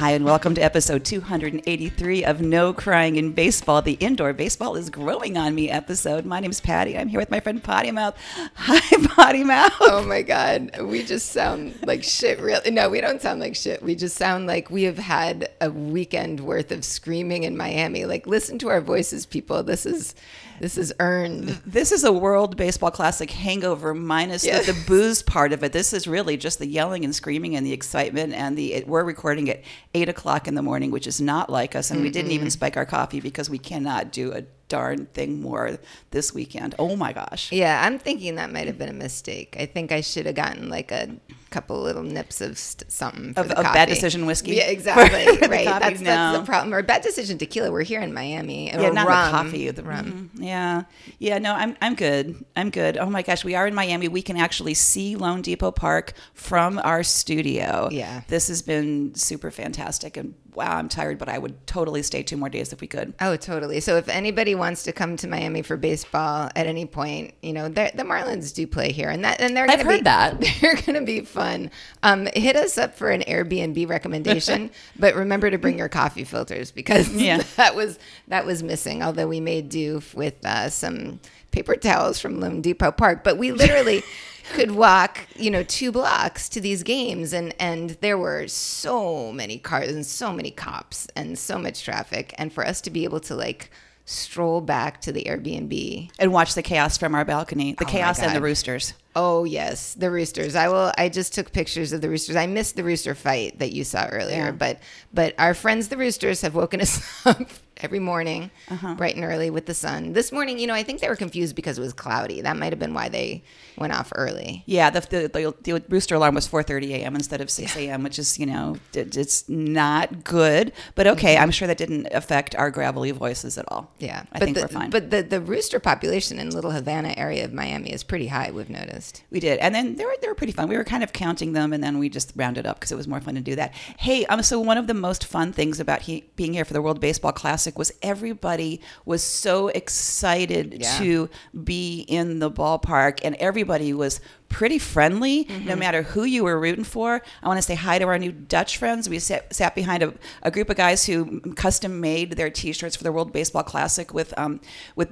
Hi, and welcome to episode 283 of No Crying in Baseball, the Indoor Baseball is Growing on Me episode. My name's Patti. I'm here with my friend Pottymouth. Hi, Pottymouth. Oh my God. We just sound like shit, really. No, we don't sound like shit. We just sound like we have had a weekend worth of screaming in Miami. Like, listen to our voices, people. This is. This is earned. This is a World Baseball Classic hangover minus Yes. the, the booze part of it. This is really just the yelling and screaming and the excitement. And the it, we're recording at eight o'clock in the morning, which is not like us. And we didn't even mm-hmm. spike our coffee because we cannot do a darn thing more this weekend. Oh my gosh! Yeah, I'm thinking that might have been a mistake. I think I should have gotten like a couple little nips of st- something for Of- the of. Bad Decision whiskey? Yeah, exactly. Right. That's, that's No. the problem. Or bad decision tequila. We're here in Miami. Yeah, not rum. the coffee. The rum. Mm-hmm. Yeah, yeah. No, I'm I'm good. I'm good. Oh my gosh, we are in Miami. We can actually see loanDepot Park from our studio. Yeah. this has been super fantastic. And wow, I'm tired, but I would totally stay two more days if we could. Oh, totally. So if anybody wants to come to Miami for baseball at any point, you know, the Marlins do play here, and that and they're. I've be, heard that. they're going to be fun. Um, hit us up for an Airbnb recommendation, but remember to bring your coffee filters because Yeah. that was that was missing. Although we made do with uh, some paper towels from loanDepot Park, but we literally. Could walk, you know, two blocks to these games, and and there were so many cars and so many cops and so much traffic, and for us to be able to like stroll back to the Airbnb. And watch the chaos from our balcony. The Oh chaos and the roosters. Oh yes, the roosters. I will. I just took pictures of the roosters. I missed the rooster fight that you saw earlier, Yeah. but but our friends the roosters have woken us up every morning, Uh-huh. bright and early with the sun. This morning, you know, I think they were confused because it was cloudy. That might have been why they went off early. Yeah, the, the, the, the rooster alarm was 4:30 a.m. instead of 6 a.m., which is you know it, it's not good. But okay, I'm sure that didn't affect our gravelly voices at all. Yeah, I but think the, we're fine. But the the rooster population in Little Havana area of Miami is pretty high. We've noticed. We did, and then they were they were pretty fun. We were kind of counting them, and then we just rounded up because it was more fun to do that. Hey, um, so one of the most fun things about he, being here for the World Baseball Classic was everybody was so excited Yeah. to be in the ballpark, and everybody was pretty friendly, Mm-hmm. no matter who you were rooting for. I want to say hi to our new Dutch friends. We sat, sat behind a, a group of guys who custom made their T-shirts for the World Baseball Classic with um, with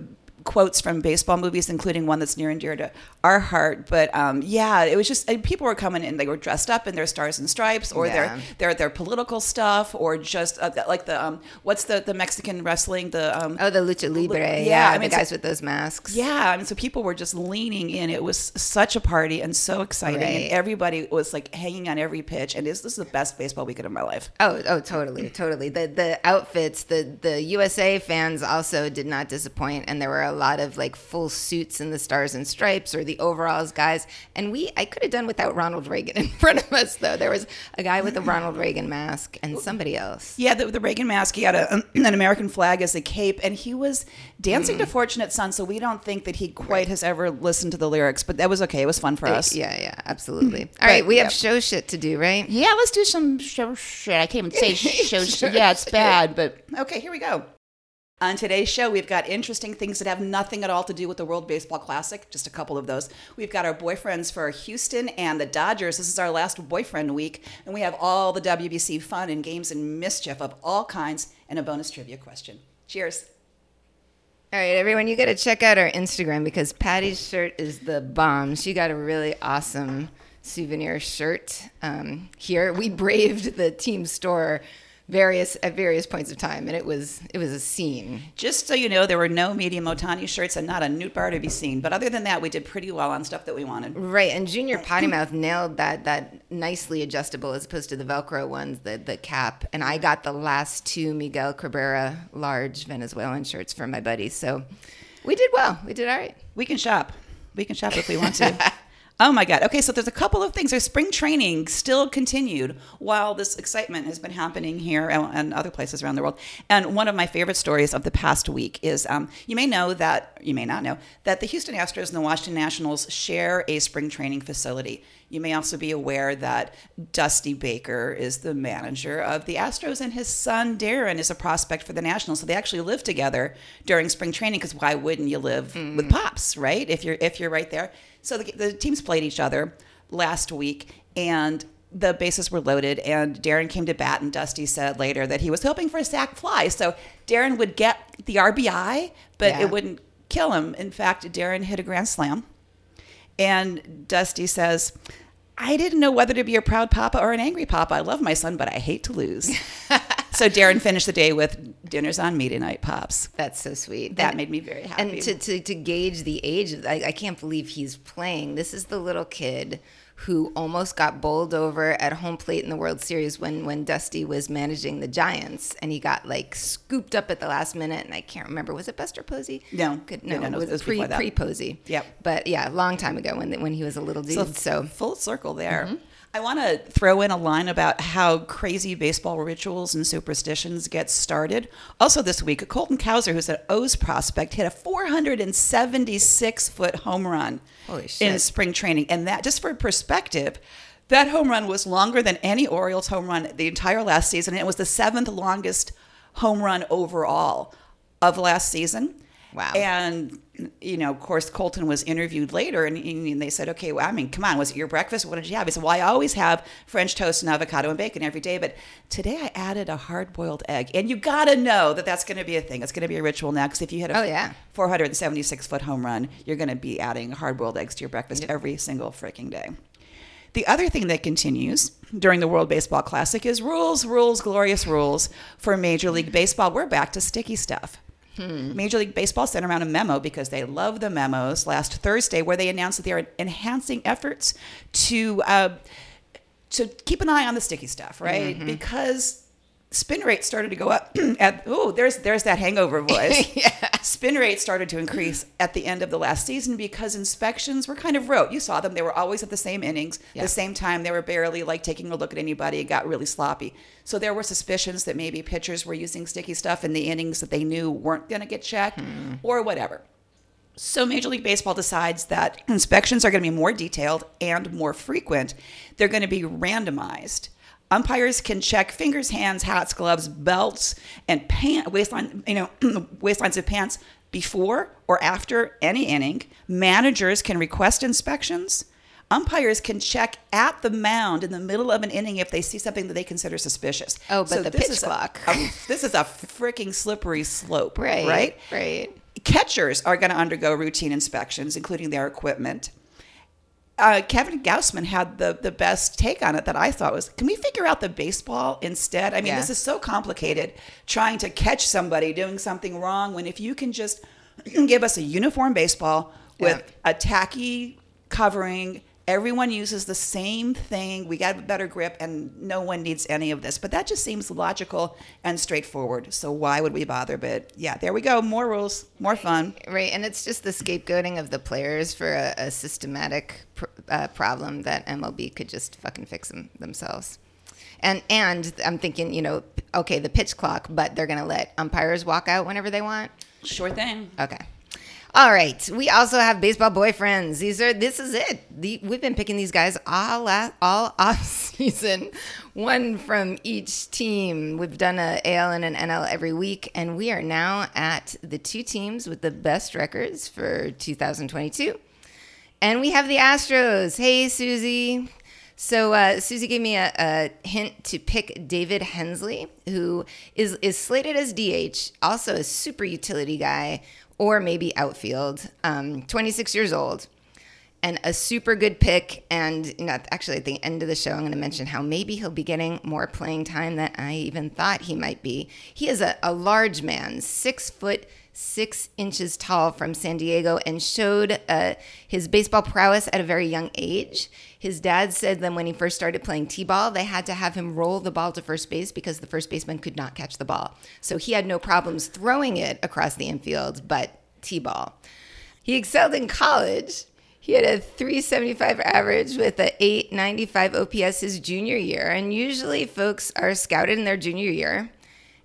quotes from baseball movies, including one that's near and dear to our heart. But um, yeah, it was just and people were coming in. They were dressed up in their stars and stripes, or Yeah. their their their political stuff, or just uh, like the um, what's the the Mexican wrestling the um, Oh, the lucha libre. yeah, Yeah, I mean, the so- guys with those masks. yeah, I mean, so people were just leaning in. It was such a party and so exciting, Right. and everybody was like hanging on every pitch. And this, this is the best baseball weekend of my life. Oh, oh, totally, totally. The the outfits, the the USA fans also did not disappoint, and there were a lot of like full suits and the stars and stripes or the overalls guys. And we, I could have done without Ronald Reagan in front of us though. There was a guy with a Ronald Reagan mask and somebody else. Yeah, the, the Reagan mask. He had a, an American flag as a cape, and he was dancing mm. to "Fortunate Son." So we don't think that he quite has ever listened to the lyrics, but that was okay. It was fun for uh, us. Yeah, yeah, absolutely. All right, we yeah. have show shit to do, right? Yeah, let's do some show shit. I can't even say show shit. Yeah, it's bad, but okay, here we go. On today's show, we've got interesting things that have nothing at all to do with the World Baseball Classic, just a couple of those. We've got our boyfriends for Houston and the Dodgers. This is our last boyfriend week, and we have all the WBC fun and games and mischief of all kinds and a bonus trivia question. Cheers. All right, everyone, you got to check out our Instagram because Patti's shirt is the bomb. She got a really awesome souvenir shirt um, here. We braved the team store various at various points of time, and it was it was a scene. Just so you know, there were no medium Otani shirts and not a Nootbaar to be seen. But other than that, we did pretty well on stuff that we wanted. Right, and Junior Pottymouth nailed that that nicely adjustable as opposed to the Velcro ones, the the cap. And I got the last two Miguel Cabrera large Venezuelan shirts for my buddies. So we did well. We did all right. We can shop. We can shop if we want to. oh my God. Okay, so there's a couple of things. There's spring training still continued while this excitement has been happening here and, and other places around the world. And one of my favorite stories of the past week is um, you may know that, you may not know, that the Houston Astros and the Washington Nationals share a spring training facility. You may also be aware that Dusty Baker is the manager of the Astros, and his son Darren is a prospect for the Nationals. So they actually live together during spring training. Because why wouldn't you live with hmm. pops, right? If you're if you're right there. So the, the teams played each other last week, and the bases were loaded, and Darren came to bat, and Dusty said later that he was hoping for a sac fly. So Darren would get the RBI, but Yeah. it wouldn't kill him. In fact, Darren hit a grand slam. And Dusty says, I didn't know whether to be a proud papa or an angry papa. I love my son, but I hate to lose. so Darren finished the day with dinners on me tonight, pops. That's so sweet. That And- made me very happy. And to, to, to gauge the age, of- I, I can't believe he's playing. This is the little kid who almost got bowled over at home plate in the World Series when, when Dusty was managing the Giants, and he got like scooped up at the last minute. And I can't remember was it Buster Posey? No. Good, No, no, no, it was pre pre Posey. Yep. But yeah, a long time ago when when he was a little dude. So, full circle there. Mm-hmm. I want to throw in a line about how crazy baseball rituals and superstitions get started. Also, this week, Colton Cowser, who's an O's prospect, hit a 476 foot home run in spring training. And that, just for perspective, that home run was longer than any Orioles home run the entire last season. And it was the seventh longest home run overall of last season. Wow. And, you know, of course, Colton was interviewed later and, and they said, okay, well, I mean, come on, was it your breakfast? What did you have? He said, well, I always have French toast and avocado and bacon every day, but today I added a hard boiled egg. And you got to know that that's going to be a thing. It's going to be a ritual now because if you hit a Oh, yeah. 476 foot home run, you're going to be adding hard boiled eggs to your breakfast every single freaking day. The other thing that continues during the World Baseball Classic is rules, rules, glorious rules for Major League Baseball. We're back to sticky stuff. Major League Baseball sent around a memo because they love the memos last Thursday, where they announced that they are enhancing efforts to uh, to keep an eye on the sticky stuff, right? Because spin rate started to go up at oh there's there's that hangover voice yeah. spin rate started to increase at the end of the last season because inspections were kind of rote you saw them they were always at the same innings Yeah. the same time they were barely like taking a look at anybody it got really sloppy so there were suspicions that maybe pitchers were using sticky stuff in the innings that they knew weren't going to get checked hmm. or whatever so Major League Baseball decides that inspections are going to be more detailed and more frequent. They're going to be randomized. Umpires can check fingers, hands, hats, gloves, belts, and pant waistline, you know, waistlines of pants before or after any inning. Managers can request inspections. Umpires can check at the mound in the middle of an inning if they see something that they consider suspicious. Oh, but the this pitch is a- clock. a- this is a freaking slippery slope, right. Right Right. catchers are going to undergo routine inspections, including their equipment. Uh, Kevin Gausman had the, the best take on it that I thought was, can we figure out the baseball instead? I mean, Yeah. this is so complicated trying to catch somebody doing something wrong when if you can just give us a uniform baseball with a tacky covering, everyone uses the same thing, we got a better grip, and no one needs any of this. But that just seems logical and straightforward. So why would we bother? But yeah, there we go. More rules, more fun. Right, and it's just the scapegoating of the players for a, a systematic pr- uh, problem that MLB could just fucking fix them, themselves. And and I'm thinking, you know, okay, the pitch clock, but they're gonna let umpires walk out whenever they want. Sure thing. Okay. All right. We also have baseball boyfriends. These are this is it. The, we've been picking these guys all all off season, one from each team. We've done a AL and an NL every week, and we are now at the two teams with the best records for 2022. And we have the Astros. Hey, Susie. So uh, Susie gave me a, a hint to pick David Hensley, who is is slated as DH, also a super utility guy, or maybe outfield. Um, 26 years old, and a super good pick. And not actually at the end of the show, I'm going to mention how maybe he'll be getting more playing time than I even thought he might be. He is a, a large man, six foot six inches tall from San Diego and showed uh, his baseball prowess at a very young age. His dad said that when he first started playing T ball, they had to have him roll the ball to first base because the first baseman could not catch the ball. So he had no problems throwing it across the infield, but T ball. He excelled in college. He had a 375 average with a 895 OPS his junior year. And usually folks are scouted in their junior year.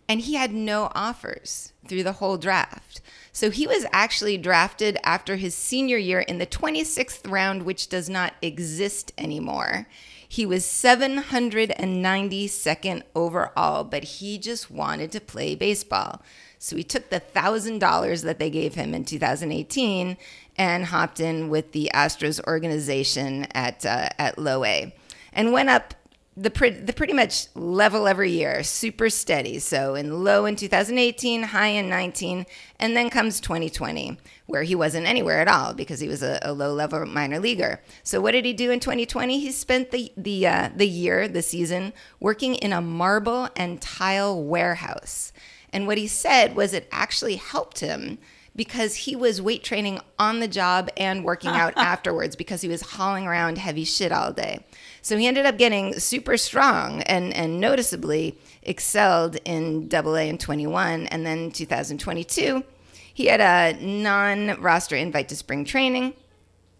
And he had no offers through the whole draft. So he was actually drafted after his senior year in the 26th round, which does not exist anymore. He was 792nd overall, but he just wanted to play baseball. So he took the $1,000 that they gave him in 2018 and hopped in with the Astros organization at, uh, at low A and went up the pre- the pretty much level every year, super steady. So in low in 2018, high in 19, and then comes 2020, where he wasn't anywhere at all because he was a, a low level minor leaguer. So what did he do in 2020? He spent the the uh, the year, the season, working in a marble and tile warehouse. And what he said was it actually helped him because he was weight training on the job and working out afterwards because he was hauling around heavy shit all day. So he ended up getting super strong and, and noticeably excelled in double A in 21. And then 2022, he had a non roster invite to spring training,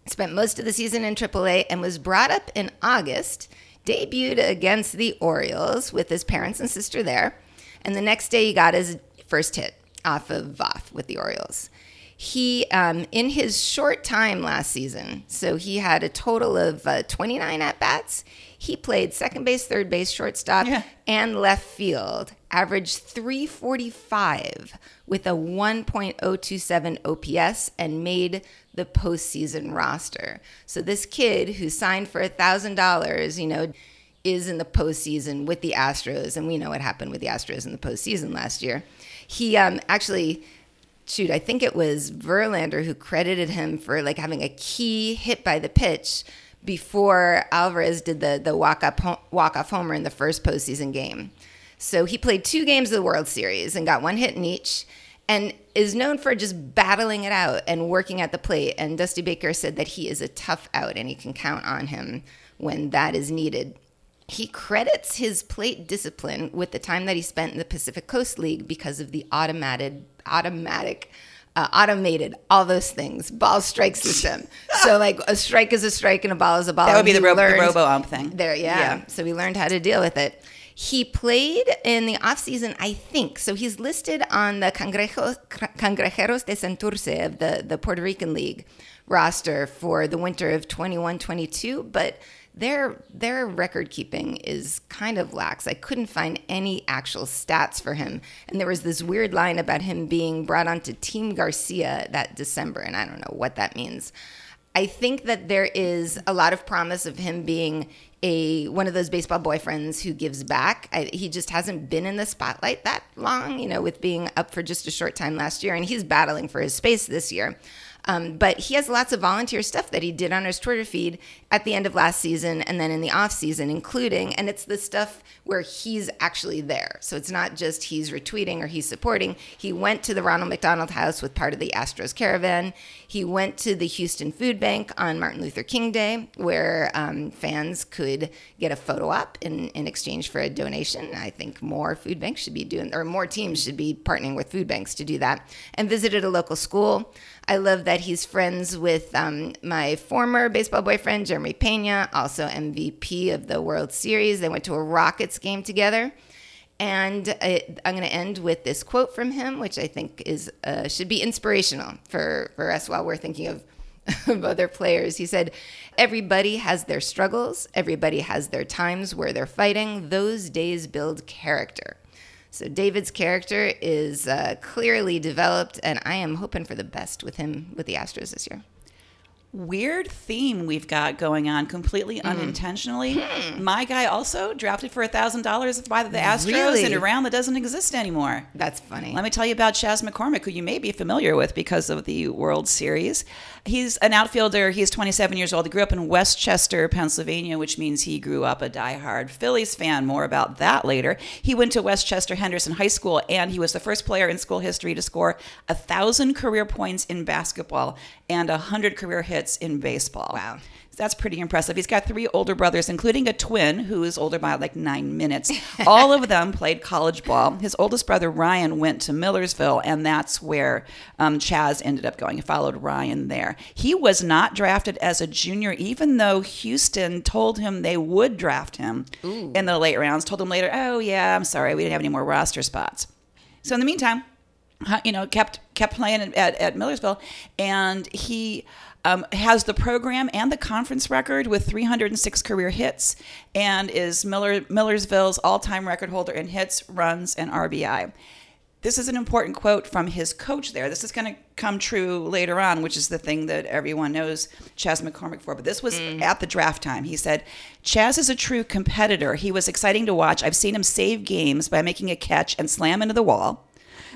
spent most of the season in AAA, and was brought up in August, debuted against the Orioles with his parents and sister there. And the next day, he got his first hit off of Voth with the Orioles. He, um, in his short time last season, so he had a total of uh, 29 at bats. He played second base, third base, shortstop, Yeah. and left field. Averaged 345 with a 1.027 OPS and made the postseason roster. So this kid who signed for a $1,000, you know, is in the postseason with the Astros, and we know what happened with the Astros in the postseason last year. He um, actually, shoot, I think it was Verlander who credited him for like having a key hit by the pitch before Alvarez did the the walk up walk off homer in the first postseason game. So he played two games of the World Series and got one hit in each and is known for just battling it out and working at the plate. And Dusty Baker said that he is a tough out and he can count on him when that is needed. He credits his plate discipline with the time that he spent in the Pacific Coast League because of the automated automatic uh, automated all those things ball strike system so like a strike is a strike and a ball is a ball That would be the, he ro- the robo ump thing. there, yeah. So we learned how to deal with it. He played in the offseason, I think. So he's listed on the Cangrejos, Cangrejeros de Santurce of the, the Puerto Rican League roster for the winter of 21 22, but their their record keeping is kind of lax. I couldn't find any actual stats for him. And there was this weird line about him being brought onto Team Garcia that December, and I don't know what that means. I think that there is a lot of promise of him being a one of those baseball boyfriends who gives back. I, he just hasn't been in the spotlight that long, you know, with being up for just a short time last year, and he's battling for his space this year. Um, but he has lots of volunteer stuff that he did on his Twitter feed at the end of last season and then in the off season, including, and it's the stuff where he's actually there. So it's not just he's retweeting or he's supporting. He went to the Ronald McDonald House with part of the Astros caravan. He went to the Houston Food Bank on Martin Luther King Day, where um, fans could get a photo op in, in exchange for a donation. I think more food banks should be doing, or more teams should be partnering with food banks to do that. And visited a local school. I love that he's friends with um, my former baseball boyfriend, Jeremy Pena, also MVP of the World Series. They went to a Rockets game together. And I, I'm going to end with this quote from him, which I think is uh, should be inspirational for, for us while we're thinking of, of other players. He said, Everybody has their struggles, everybody has their times where they're fighting. Those days build character. So David's character is uh, clearly developed, and I am hoping for the best with him with the Astros this year. Weird theme we've got going on completely Hmm. unintentionally. My guy also drafted for a thousand dollars by the Astros Really? in a round that doesn't exist anymore. That's funny. Let me tell you about Chas McCormick, who you may be familiar with because of the World Series. He's an outfielder. He's 27 years old. He grew up in West Chester, Pennsylvania, which means he grew up a diehard Phillies fan. More about that later. He went to West Chester Henderson High School, and he was the first player in school history to score a thousand career points in basketball and a hundred career hits in baseball. Wow. That's pretty impressive. He's got three older brothers, including a twin who is older by like nine minutes. All of them played college ball. His oldest brother, Ryan, went to Millersville, and that's where um, Chas ended up going. He followed Ryan there. He was not drafted as a junior, even though Houston told him they would draft him in the late rounds, told him later, oh, yeah, I'm sorry, we didn't have any more roster spots. So in the meantime, you know, kept kept playing at, at Millersville, and he um, has the program and the conference record with 306 career hits, and is Miller Millersville's all-time record holder in hits, runs, and RBI. this is an important quote from his coach there. This is going to come true later on, which is the thing that everyone knows Chas McCormick for. But this was at the draft time. He said, Chas is a true competitor. He was exciting to watch. I've seen him save games by making a catch and slam into the wall,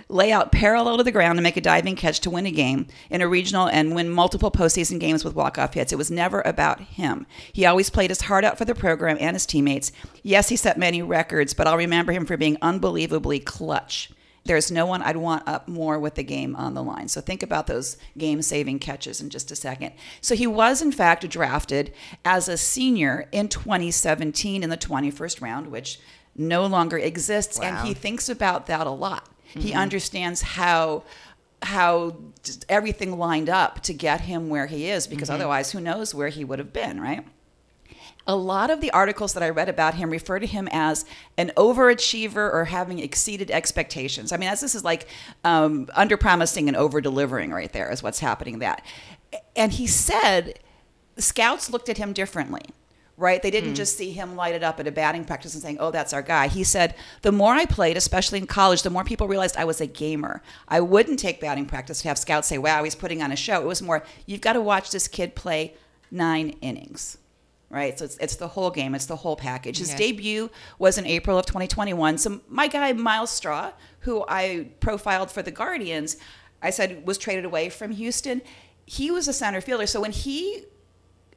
lay out parallel to the ground and make a diving catch to win a game in a regional and win multiple postseason games with walk-off hits. It was never about him. He always played his heart out for the program and his teammates. Yes, he set many records, but I'll remember him for being unbelievably clutch there's no one I'd want up more with the game on the line. So think about those game saving catches in just a second. So he was, in fact, drafted as a senior in 2017 in the 21st round, which no longer exists. And he thinks about that a lot. He understands how how everything lined up to get him where he is because otherwise who knows where he would have been right a lot of the articles that I read about him refer to him as an overachiever or having exceeded expectations. I mean, as this is like um, under promising and over delivering right there is what's happening. That, and he said, scouts looked at him differently. Right? They didn't hmm. just see him light it up at a batting practice and saying, "Oh, that's our guy." He said, "The more I played, especially in college, the more people realized I was a gamer. I wouldn't take batting practice to have scouts say, "Wow, he's putting on a show." It was more, "You've got to watch this kid play nine innings." right? So it's, it's the whole game, it's the whole package. His Okay. debut was in April of 2021. So my guy Myles Straw, who I profiled for the Guardians, I said was traded away from Houston. He was a center fielder. So when he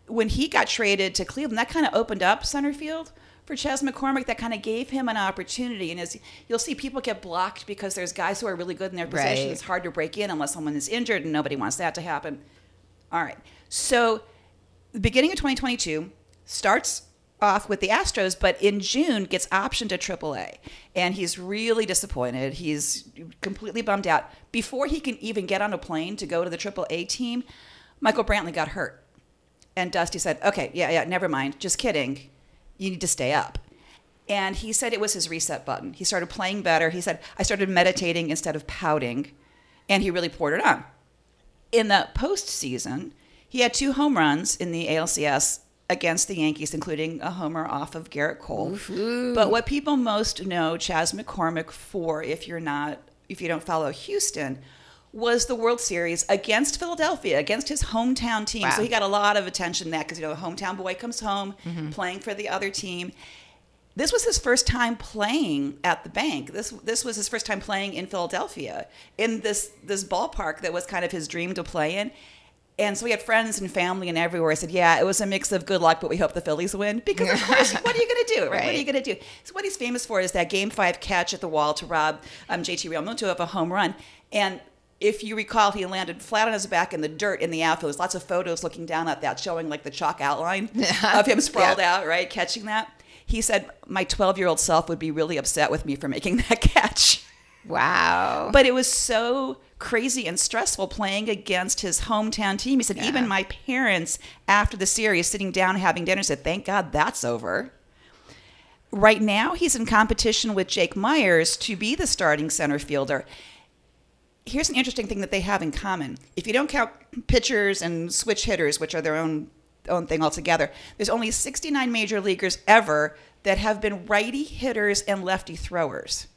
when he got traded to Cleveland, that kind of opened up center field for Chas McCormick. That kind of gave him an opportunity. And as you'll see, people get blocked because there's guys who are really good in their position. Right. It's hard to break in unless someone is injured, and nobody wants that to happen. All right. So the beginning of 2022 starts off with the Astros, but in June gets optioned to AAA, and he's really disappointed. He's completely bummed out. Before he can even get on a plane to go to the AAA team, Michael Brantley got hurt, and Dusty said, "Okay, yeah, yeah, never mind. Just kidding. You need to stay up." And he said it was his reset button. He started playing better. He said, "I started meditating instead of pouting," and he really poured it on in the postseason, he had two home runs in the ALCS against the Yankees, including a homer off of Gerrit Cole. But what people most know Chas McCormick for, if you're not, if you don't follow Houston, was the World Series against Philadelphia, against his hometown team. So he got a lot of attention that because you know a hometown boy comes home playing for the other team. This was his first time playing at the bank. This this was his first time playing in Philadelphia in this this ballpark that was kind of his dream to play in. And so we had friends and family and everywhere. I said, "Yeah, it was a mix of good luck, but we hope the Phillies win." Because of course, what are you going to do? Right? What are you going to do? So what he's famous for is that Game Five catch at the wall to rob um, JT Realmuto of a home run. And if you recall, he landed flat on his back in the dirt in the outfield. There's lots of photos looking down at that, showing like the chalk outline of him sprawled Yeah. out, right, catching that. He said, "My 12 year old self would be really upset with me for making that catch." Wow. But it was so crazy and stressful playing against his hometown team. He said, even my parents, after the series, sitting down having dinner, said, Thank God that's over. Right now, he's in competition with Jake Meyers to be the starting center fielder. Here's an interesting thing that they have in common. If you don't count pitchers and switch hitters, which are their own own thing altogether, there's only 69 major leaguers ever that have been righty hitters and lefty throwers.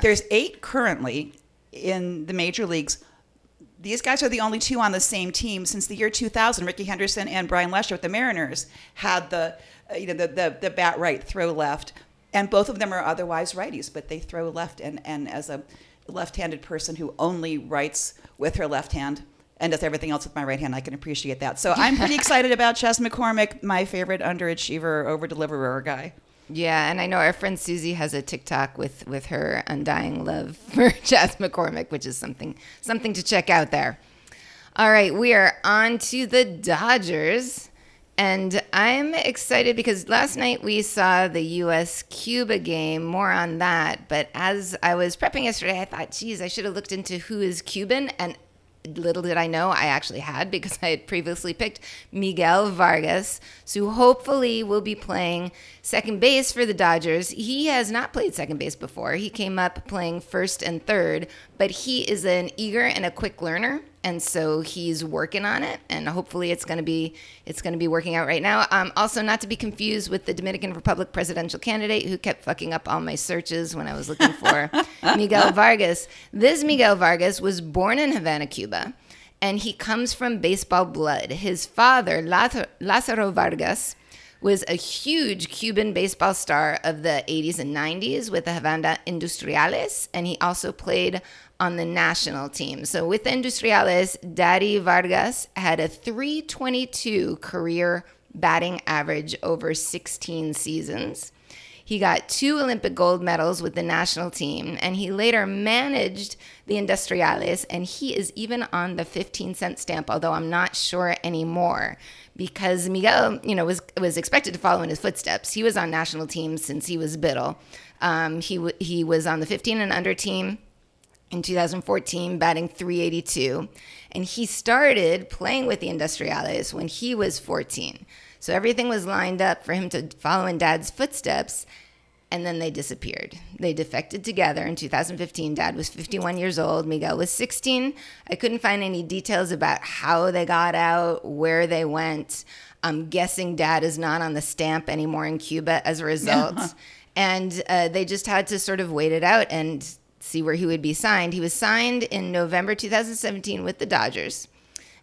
There's eight currently in the major leagues. These guys are the only two on the same team since the year 2000. Rickey Henderson and Brian Lesher with the Mariners had the, uh, you know, the, the, the bat right, throw left, and both of them are otherwise righties, but they throw left. And, and as a left-handed person who only writes with her left hand and does everything else with my right hand, I can appreciate that. So I'm pretty excited about Chas McCormick, my favorite underachiever, over-deliverer guy. Yeah, and I know our friend Susie has a TikTok with with her undying love for Chas McCormick, which is something something to check out there. All right, we are on to the Dodgers. And I'm excited because last night we saw the US Cuba game, more on that. But as I was prepping yesterday, I thought, geez, I should have looked into who is Cuban. And little did I know, I actually had because I had previously picked Miguel Vargas, who hopefully will be playing second base for the Dodgers. He has not played second base before. He came up playing first and third, but he is an eager and a quick learner. And so he's working on it, and hopefully it's going to be it's going to be working out right now. Um, also, not to be confused with the Dominican Republic presidential candidate who kept fucking up all my searches when I was looking for Miguel Vargas. This Miguel Vargas was born in Havana, Cuba, and he comes from baseball blood. His father, Lazaro Vargas was a huge Cuban baseball star of the 80s and 90s with the Havana Industriales, and he also played on the national team. So with Industriales, Daddy Vargas had a 322 career batting average over 16 seasons. He got two Olympic gold medals with the national team, and he later managed the Industriales, and he is even on the 15 cent stamp, although I'm not sure anymore because Miguel, you know, was was expected to follow in his footsteps. He was on national teams since he was biddle. Um, he w- he was on the 15 and under team in 2014, batting 382, and he started playing with the Industriales when he was 14. So everything was lined up for him to follow in dad's footsteps. And then they disappeared. They defected together in 2015. Dad was 51 years old. Miguel was 16. I couldn't find any details about how they got out, where they went. I'm guessing dad is not on the stamp anymore in Cuba as a result. and uh, they just had to sort of wait it out and see where he would be signed. He was signed in November 2017 with the Dodgers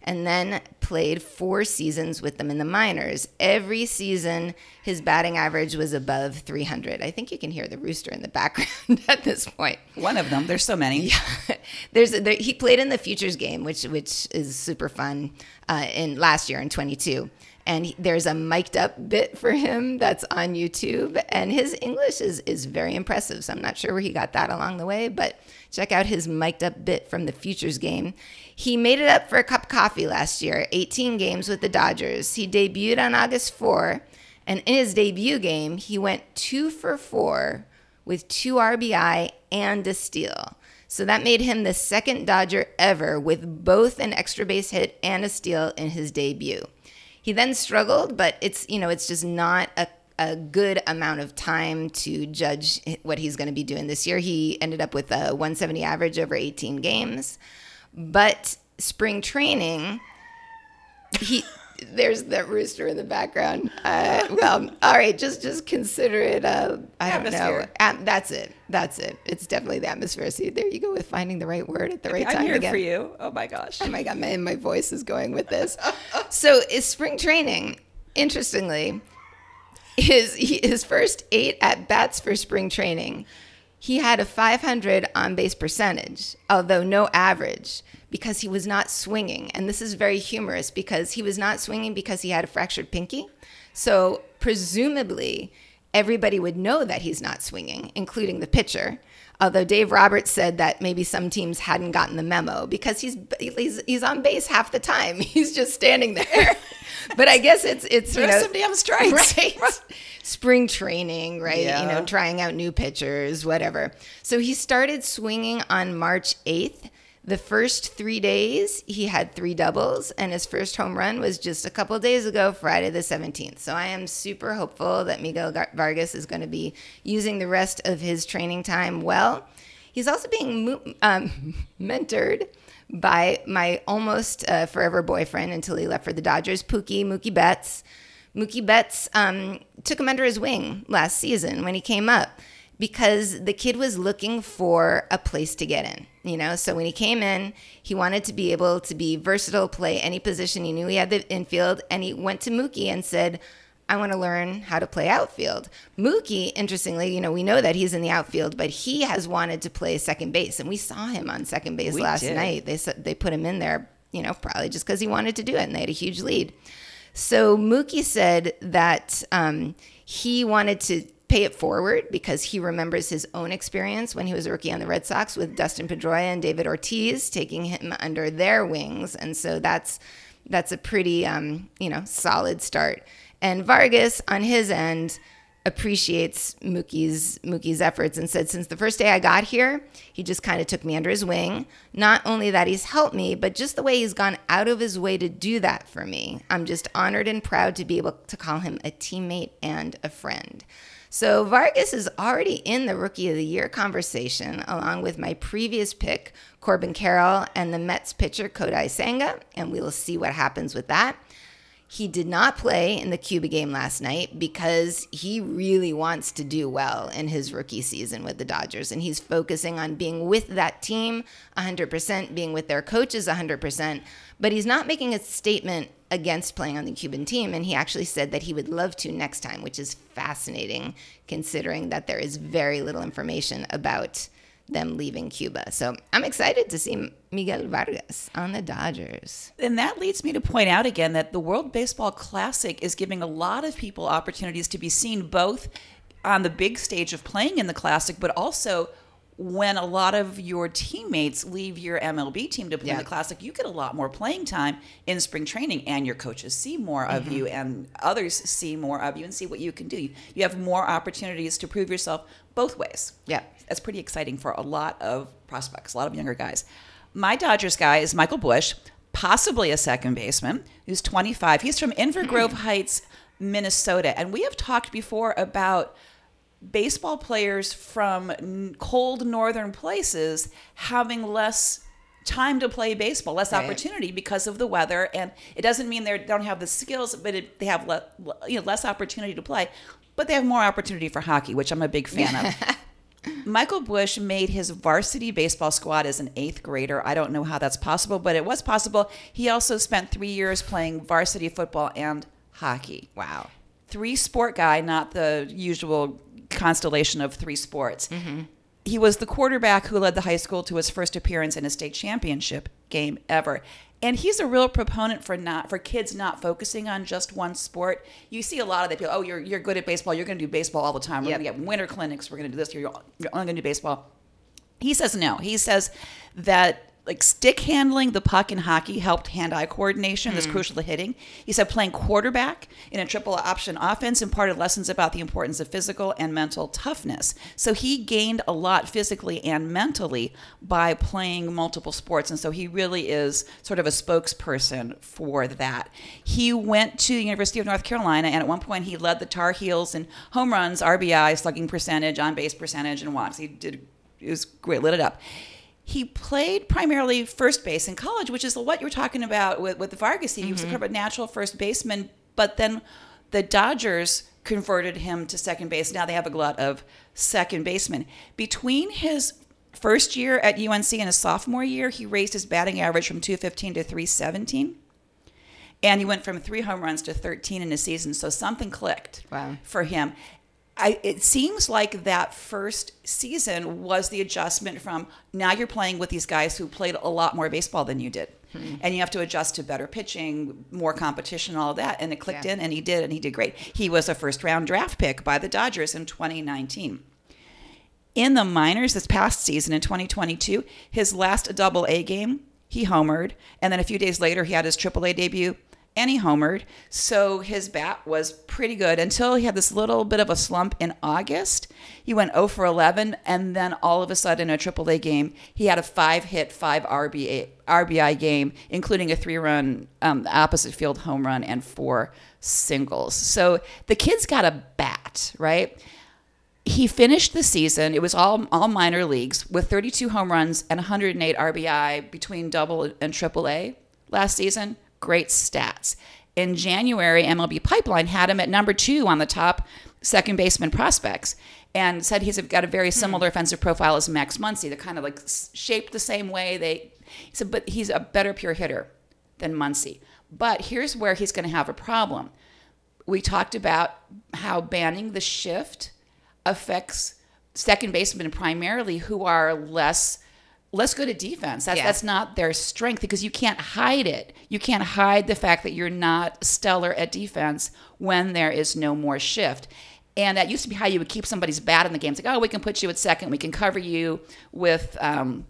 and then played four seasons with them in the minors. Every season, his batting average was above 300. I think you can hear the rooster in the background at this point. One of them. There's so many. Yeah. There's there, he played in the futures game, which which is super fun. Uh, in last year in 22 and he, there's a mic'd up bit for him that's on YouTube, and his English is is very impressive. So I'm not sure where he got that along the way, but check out his mic'd up bit from the Futures game. He made it up for a cup of coffee last year, 18 games with the Dodgers. He debuted on August 4, and in his debut game, he went two for four with two RBI and a steal. So that made him the second Dodger ever with both an extra base hit and a steal in his debut. He then struggled, but it's you know it's just not a a good amount of time to judge what he's going to be doing this year. He ended up with a 170 average over 18 games. But spring training, he there's that rooster in the background. Uh, well, all right, just just consider it. Uh, I don't know. At, that's it. That's it. It's definitely the atmosphere. See, there you go with finding the right word at the right I'm time. I'm here again. for you. Oh my gosh. Oh my god, my my voice is going with this. so is spring training. Interestingly, his his first eight at bats for spring training he had a 500 on base percentage, although no average, because he was not swinging. And this is very humorous because he was not swinging because he had a fractured pinky. So, presumably, everybody would know that he's not swinging, including the pitcher. Although Dave Roberts said that maybe some teams hadn't gotten the memo because he's he's, he's on base half the time. He's just standing there. but I guess it's it's you know some damn strikes. Right spring training, right? Yeah. You know, trying out new pitchers, whatever. So he started swinging on March 8th. The first three days, he had three doubles, and his first home run was just a couple days ago, Friday the 17th. So I am super hopeful that Miguel Vargas is going to be using the rest of his training time well. He's also being um, mentored by my almost uh, forever boyfriend until he left for the Dodgers, Pookie Mookie Betts. Mookie Betts um, took him under his wing last season when he came up because the kid was looking for a place to get in. You know, so when he came in, he wanted to be able to be versatile, play any position. He knew he had the infield, and he went to Mookie and said, I want to learn how to play outfield. Mookie, interestingly, you know, we know that he's in the outfield, but he has wanted to play second base, and we saw him on second base We last did. night. They said they put him in there, you know, probably just because he wanted to do it, and they had a huge lead. So Mookie said that um, he wanted to pay it forward because he remembers his own experience when he was a rookie on the Red Sox with Dustin Pedroia and David Ortiz taking him under their wings, and so that's that's a pretty um, you know solid start. And Vargas on his end appreciates Mookie's Mookie's efforts and said since the first day I got here, he just kind of took me under his wing. Not only that he's helped me, but just the way he's gone out of his way to do that for me. I'm just honored and proud to be able to call him a teammate and a friend. So Vargas is already in the Rookie of the Year conversation, along with my previous pick, Corbin Carroll, and the Mets pitcher Kodai Senga, and we will see what happens with that. He did not play in the Cuba game last night because he really wants to do well in his rookie season with the Dodgers. And he's focusing on being with that team 100%, being with their coaches 100%. But he's not making a statement against playing on the Cuban team. And he actually said that he would love to next time, which is fascinating considering that there is very little information about them leaving Cuba. So I'm excited to see Miguel Vargas on the Dodgers. And that leads me to point out again that the World Baseball Classic is giving a lot of people opportunities to be seen both on the big stage of playing in the Classic, but also when a lot of your teammates leave your MLB team to play in Yeah. the Classic, you get a lot more playing time in spring training, and your coaches see more of you, mm-hmm. and others see more of you and see what you can do. You have more opportunities to prove yourself both ways. Yeah. That's pretty exciting for a lot of prospects, a lot of younger guys. My Dodgers guy is Michael Busch, possibly a second baseman, who's 25. He's from Inver Grove Heights, Minnesota. And we have talked before about baseball players from cold northern places having less time to play baseball, less Right. opportunity because of the weather. And it doesn't mean they don't have the skills, but it, they have le- you know, less opportunity to play. But they have more opportunity for hockey, which I'm a big fan of. Michael Busch made his varsity baseball squad as an eighth grader. I don't know how that's possible, but it was possible. He also spent three years playing varsity football and hockey. Wow. Three sport guy, not the usual constellation of three sports. Mm-hmm. He was the quarterback who led the high school to his first appearance in a state championship game ever. And he's a real proponent for not for kids not focusing on just one sport. You see a lot of that people, oh, you're you're good at baseball, you're going to do baseball all the time. We're Yep. going to get winter clinics, we're going to do this, you're, you're only going to do baseball. He says no. He says that like stick handling the puck in hockey helped hand-eye coordination that's hmm. crucial to hitting. He said playing quarterback in a triple option offense imparted lessons about the importance of physical and mental toughness. So he gained a lot physically and mentally by playing multiple sports and so he really is sort of a spokesperson for that. He went to the University of North Carolina and at one point he led the Tar Heels in home runs, RBI, slugging percentage, on base percentage and walks. He did it was great, lit it up. He played primarily first base in college, which is what you're talking about with, with Vargas. He was mm-hmm. kind of a natural first baseman, but then the Dodgers converted him to second base. Now they have a glut of second basemen. Between his first year at UNC and his sophomore year, he raised his batting average from 215 to 317. And he went from three home runs to 13 in a season. So something clicked Wow. for him. I, it seems like that first season was the adjustment from now you're playing with these guys who played a lot more baseball than you did. Hmm. And you have to adjust to better pitching, more competition, all of that. And it clicked Yeah. in, and he did, and he did great. He was a first round draft pick by the Dodgers in 2019 in the minors this past season in 2022, his last double A game, he homered. And then a few days later, he had his triple A debut and he homered. So his bat was pretty good until he had this little bit of a slump in August. He went 0 for 11. And then all of a sudden, in a triple A game, he had a five hit, five RBA, RBI game, including a three run um, opposite field home run and four singles. So the kid's got a bat, right? he finished the season. It was all all minor leagues with 32 home runs and 108 RBI between double and triple A last season. Great stats. In January, MLB Pipeline had him at number two on the top second baseman prospects and said he's got a very hmm. similar offensive profile as Max Muncy. They're kind of like shaped the same way. They he said, but he's a better pure hitter than Muncy. But here's where he's going to have a problem we talked about how banning the shift affects second basemen primarily who are less less go to defense. That's Yeah. that's not their strength because you can't hide it. You can't hide the fact that you're not stellar at defense when there is no more shift. And that used to be how you would keep somebody's bat in the game. It's like, oh, we can put you at second. We can cover you with um,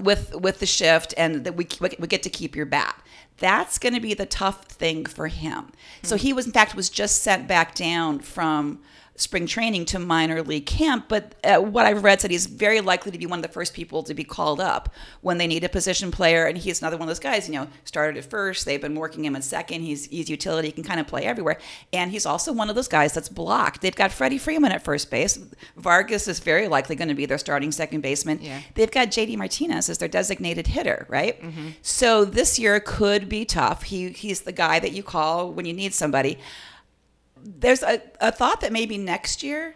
with with the shift and that we we get to keep your bat. That's going to be the tough thing for him. So he was in fact was just sent back down from spring training to minor league camp, but uh, what I've read said he's very likely to be one of the first people to be called up when they need a position player. And he's another one of those guys, you know, started at first. They've been working him at second. He's, he's utility, he can kind of play everywhere. And he's also one of those guys that's blocked. They've got Freddie Freeman at first base. Vargas is very likely going to be their starting second baseman. Yeah. They've got JD Martinez as their designated hitter, right? So this year could be tough. He he's the guy that you call when you need somebody. There's a, a thought that maybe next year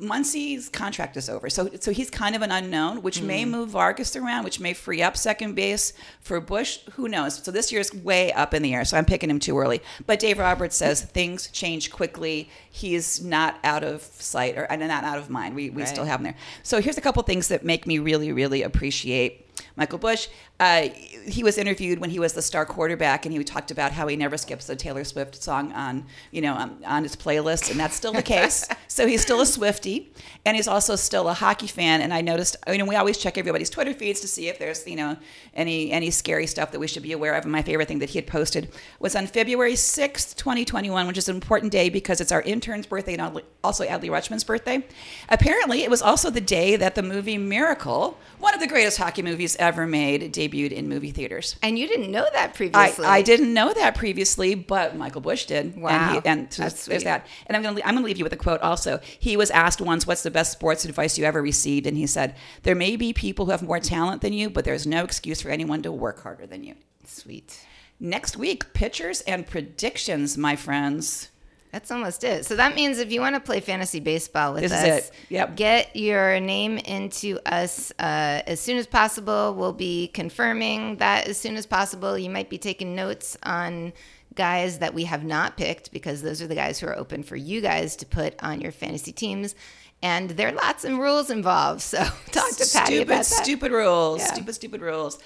Muncy's contract is over. So so he's kind of an unknown, which may mm. move Vargas around, which may free up second base for Busch. Who knows? So this year's way up in the air. So I'm picking him too early. But Dave Roberts says things change quickly. He's not out of sight or and not out of mind. We we Right. still have him there. So here's a couple things that make me really really appreciate Michael Busch. Uh, he was interviewed when he was the star quarterback, and he talked about how he never skips a Taylor Swift song on, you know, on, on his playlist, and that's still the case. so he's still a Swifty, and he's also still a hockey fan. And I noticed, you know, we always check everybody's Twitter feeds to see if there's, you know, any any scary stuff that we should be aware of. And my favorite thing that he had posted was on February sixth, 2021, which is an important day because it's our intern's birthday and also Adley Rutschman's birthday. Apparently, it was also the day that the movie Miracle, one of the greatest hockey movies ever made, debuted in movie theaters. And you didn't know that I, previously. I didn't know that previously, but Michael Busch did. Wow. And, he, and so That's there's sweet. that. And I'm going to I'm going to leave you with a quote also. He was asked once, "What's the best sports advice you ever received?" And he said, "There may be people who have more talent than you, but there's no excuse for anyone to work harder than you." Sweet. Next week, pitchers and predictions, my friends. That's almost it. So that means if you want to play fantasy baseball with This is us. Yep. get your name into us uh, as soon as possible. We'll be confirming that as soon as possible. You might be taking notes on guys that we have not picked because those are the guys who are open for you guys to put on your fantasy teams. And there are lots of rules involved. So talk to Patti stupid, about that. stupid rules. Yeah. Stupid, stupid rules.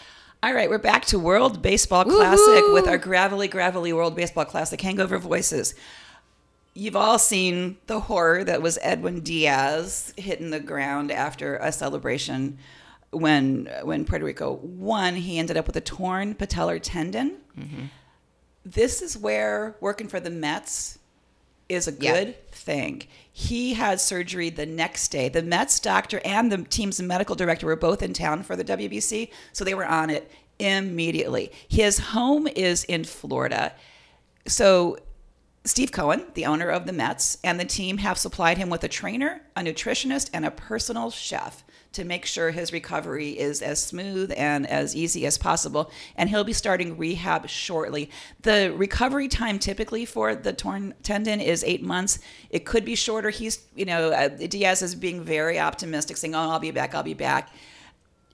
All right, we're back to World Baseball Classic Woohoo! with our gravelly, gravelly World Baseball Classic hangover voices. You've all seen the horror that was Edwin Diaz hitting the ground after a celebration when when Puerto Rico won. He ended up with a torn patellar tendon. Mm-hmm. This is where working for the Mets is a Yeah. good thing. He had surgery the next day. The Mets doctor and the team's medical director were both in town for the WBC, so they were on it immediately. His home is in Florida. So Steve Cohen, the owner of the Mets, and the team have supplied him with a trainer, a nutritionist, and a personal chef to make sure his recovery is as smooth and as easy as possible. And he'll be starting rehab shortly. The recovery time typically for the torn tendon is eight months. It could be shorter. He's, you know, uh, Diaz is being very optimistic, saying, "Oh, I'll be back. I'll be back."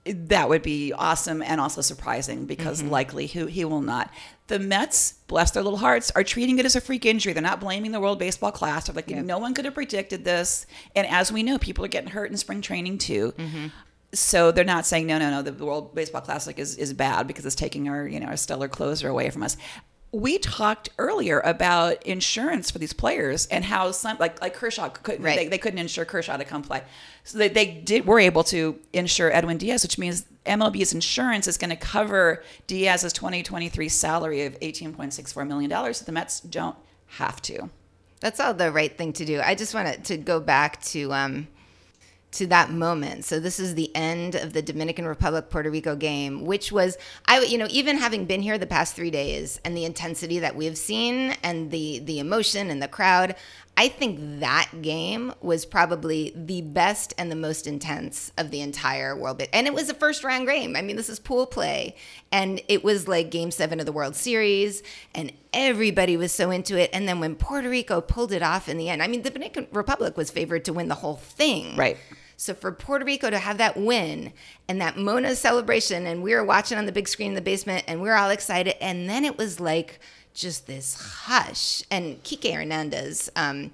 That would be awesome and also surprising because mm-hmm. likely he, he will not. The Mets, bless their little hearts, are treating it as a freak injury. They're not blaming the World Baseball Class. They're like, no one could have predicted this. And as we know, people are getting hurt in spring training too. Mm-hmm. So they're not saying no, no, no. The World Baseball Classic is, is bad because it's taking our you know our stellar closer away from us. We talked earlier about insurance for these players and how some like like Kershaw couldn't Right. they, they couldn't insure Kershaw to come play. So they, they did were able to insure Edwin Diaz, which means MLB's insurance is going to cover Diaz's 2023 salary of 18.64 million dollars. So the Mets don't have to. That's all the right thing to do. I just wanted to go back to um, to that moment. So this is the end of the Dominican Republic Puerto Rico game, which was I you know even having been here the past 3 days and the intensity that we've seen and the the emotion and the crowd, I think that game was probably the best and the most intense of the entire World Bit. And it was a first round game. I mean, this is pool play. And it was like game seven of the World Series. And everybody was so into it. And then when Puerto Rico pulled it off in the end, I mean, the Dominican Republic was favored to win the whole thing. Right. So for Puerto Rico to have that win and that Mona celebration, and we were watching on the big screen in the basement, and we were all excited, and then it was like just this hush. And Kike Hernandez um,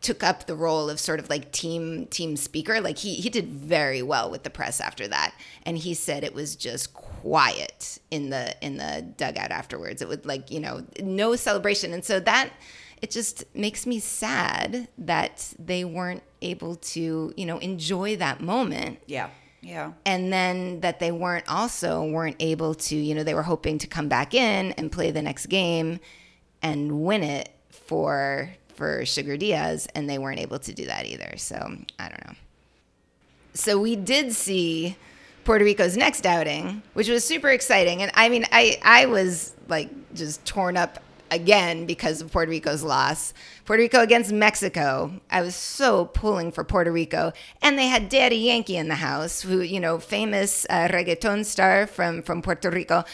took up the role of sort of like team team speaker. Like he he did very well with the press after that, and he said it was just quiet in the in the dugout afterwards. It was like you know no celebration, and so that it just makes me sad that they weren't able to you know enjoy that moment Yeah. Yeah. and then that they weren't also weren't able to you know they were hoping to come back in and play the next game and win it for for Sugar Diaz, and they weren't able to do that either. So I don't know. So we did see Puerto Rico's next outing, which was super exciting. And I mean, I, I was like just torn up again because of Puerto Rico's loss. Puerto Rico against Mexico. I was so pulling for Puerto Rico. And they had Daddy Yankee in the house, who, you know, famous uh, reggaeton star from, from Puerto Rico,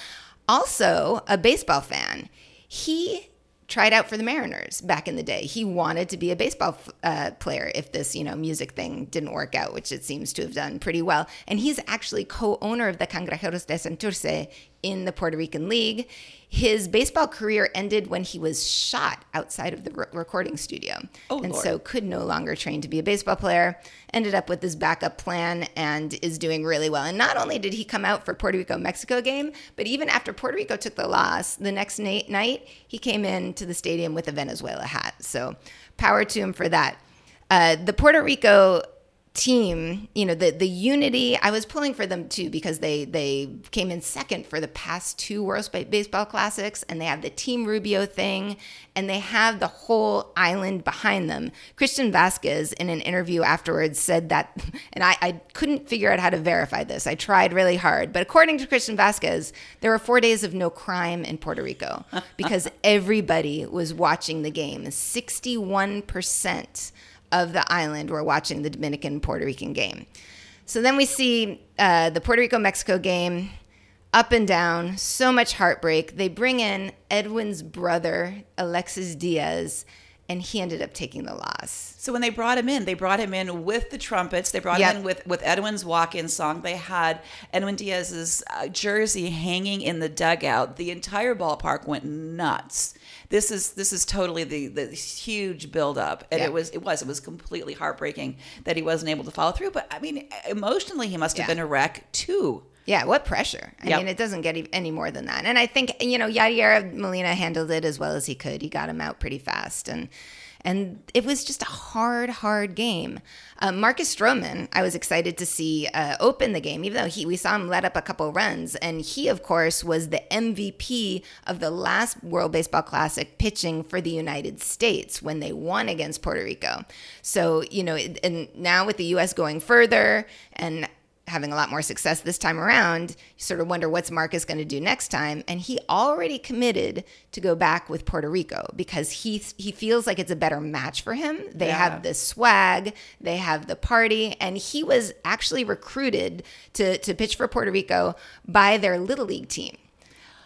also a baseball fan. He tried out for the Mariners back in the day. He wanted to be a baseball uh, player if this, you know, music thing didn't work out, which it seems to have done pretty well. And he's actually co-owner of the Cangrejeros de Santurce in the Puerto Rican League. His baseball career ended when he was shot outside of the re- recording studio. Oh, and Lord. so could no longer train to be a baseball player. Ended up with his backup plan and is doing really well. And not only did he come out for Puerto Rico Mexico game, but even after Puerto Rico took the loss, the next na- night he came in to the stadium with a Venezuela hat. So power to him for that. Uh, the Puerto Rico team, you know, the the unity. I was pulling for them too because they they came in second for the past two World Baseball Classics, and they have the Team Rubio thing, and they have the whole island behind them. Christian Vázquez, in an interview afterwards, said that, and I, I couldn't figure out how to verify this. I tried really hard, but according to Christian Vázquez, there were four days of no crime in Puerto Rico because everybody was watching the game. Sixty-one percent of the island were watching the Dominican Puerto Rican game. So then we see uh, the Puerto Rico Mexico game up and down, so much heartbreak. They bring in Edwin's brother, Alexis Diaz, and he ended up taking the loss. So when they brought him in, they brought him in with the trumpets. They brought Yep. him in with with Edwin's walk-in song. They had Edwin Diaz's uh, jersey hanging in the dugout. The entire ballpark went nuts. This is this is totally the the huge buildup, and Yeah. it was it was it was completely heartbreaking that he wasn't able to follow through. But I mean, emotionally, he must have Yeah. been a wreck too. Yeah, what pressure? I Yep. mean, it doesn't get any more than that. And I think you know Yadier Molina handled it as well as he could. He got him out pretty fast, and and it was just a hard, hard game. Uh, Marcus Stroman, I was excited to see uh, open the game, even though he we saw him let up a couple runs, and he of course was the MVP of the last World Baseball Classic, pitching for the United States when they won against Puerto Rico. So you know, and now with the U.S. going further and having a lot more success this time around, you sort of wonder what's Marcus going to do next time. And he already committed to go back with Puerto Rico because he he feels like it's a better match for him. They Yeah. have the swag, they have the party, and he was actually recruited to to pitch for Puerto Rico by their little league team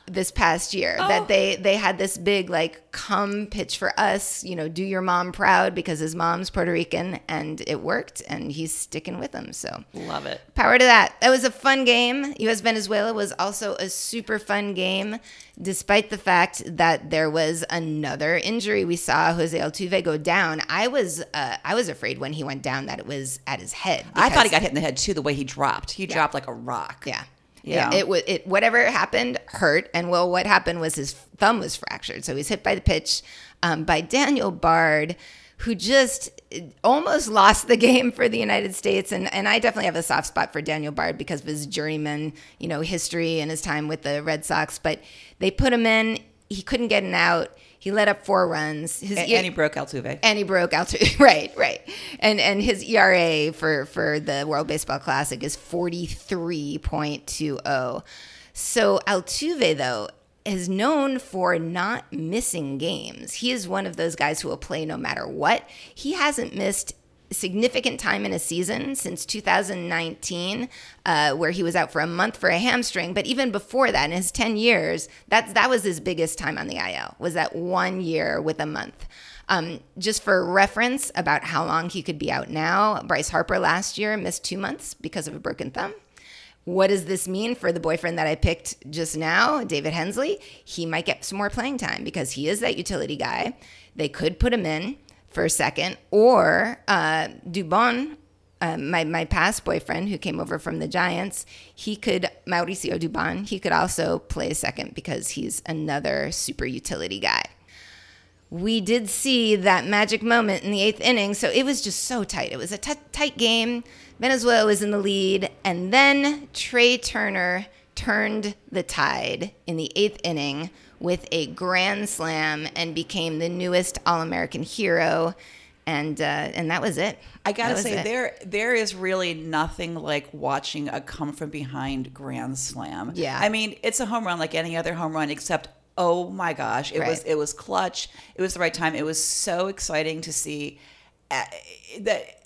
this past year Oh. that they they had this big like come pitch for us you know do your mom proud because his mom's puerto rican and it worked and he's sticking with them so Love it. Power to that. That was a fun game. US Venezuela was also a super fun game, despite the fact that there was another injury. We saw Jose Altuve go down. I was uh, I was afraid when he went down that it was at his head. I thought he got hit in the head too. The way he dropped, he dropped like a rock. yeah. Yeah. It, it was it whatever happened hurt and well what happened was his thumb was fractured so he was hit by the pitch um, by Daniel Bard who just uh, almost lost the game for the United States and and I definitely have a soft spot for Daniel Bard because of his journeyman you know history and his time with the Red Sox but they put him in he couldn't get an out he let up four runs his And, ear- and he broke Altuve. and he broke Altuve. right, right, and and his ERA for for the World Baseball Classic is forty three point two zero. So Altuve though is known for not missing games. He is one of those guys who will play no matter what. He hasn't missed significant time in a season since 2019, uh, where he was out for a month for a hamstring. But even before that, in his 10 years, that that was his biggest time on the IL. Was that one year with a month? Um, just for reference about how long he could be out now, Bryce Harper last year missed two months because of a broken thumb. What does this mean for the boyfriend that I picked just now, David Hensley? He might get some more playing time because he is that utility guy. They could put him in for a second, or uh, Dubon, uh, my my past boyfriend who came over from the Giants, he could Mauricio Dubon. He could also play a second because he's another super utility guy we did see that magic moment in the eighth inning. So it was just so tight. It was a t- tight game. Venezuela was in the lead. And then Trey Turner turned the tide in the eighth inning with a grand slam and became the newest All American hero. And uh, and that was it. I gotta say, it. there there is really nothing like watching a come from behind grand slam. Yeah. I mean, it's a home run like any other home run, except oh my gosh, it was it was clutch. It was the right time. It was so exciting to see uh, that.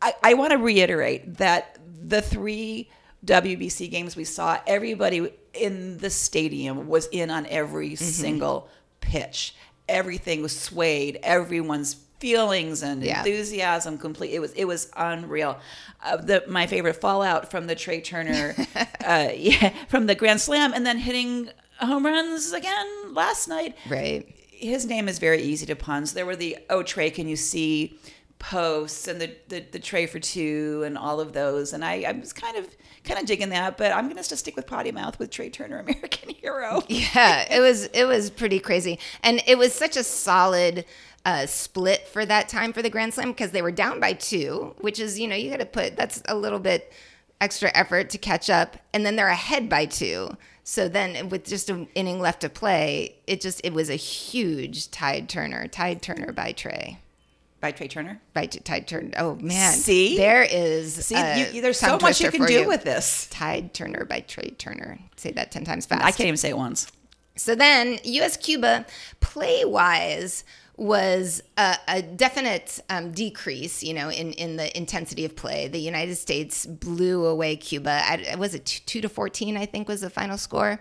I, I want to reiterate that the three WBC games we saw, everybody in the stadium was in on every Mm-hmm. single pitch. Everything was swayed. Everyone's feelings and Yeah. enthusiasm complete. It was it was unreal. Uh, the my favorite fallout from the Trey Turner, uh, yeah, from the Grand Slam, and then hitting home runs again last night right. his name is very easy to puns. There were the oh Trey, can you see posts and the, the the Trey for two and all of those, and I I was kind of kind of digging that, but I'm gonna just stick with potty mouth with Trey Turner, American Hero. Yeah, it was it was pretty crazy, and it was such a solid uh, split for that time for the Grand Slam because they were down by two, which is you know you got to put that's a little bit extra effort to catch up, and then they're ahead by two. So then, with just an inning left to play, it just it was a huge Tide Turner, Tide Turner by Trey. By Trey Turner. By T- Tide Turner. Oh man, See? there is See, you, there's so much you can do with this. Tide Turner by Trey Turner. Say that ten times fast. I can't even say it once. So then, US Cuba play wise was a, a definite um, decrease, you know, in, in the intensity of play. The United States blew away Cuba. I, was it two, two to 14, I think was the final score.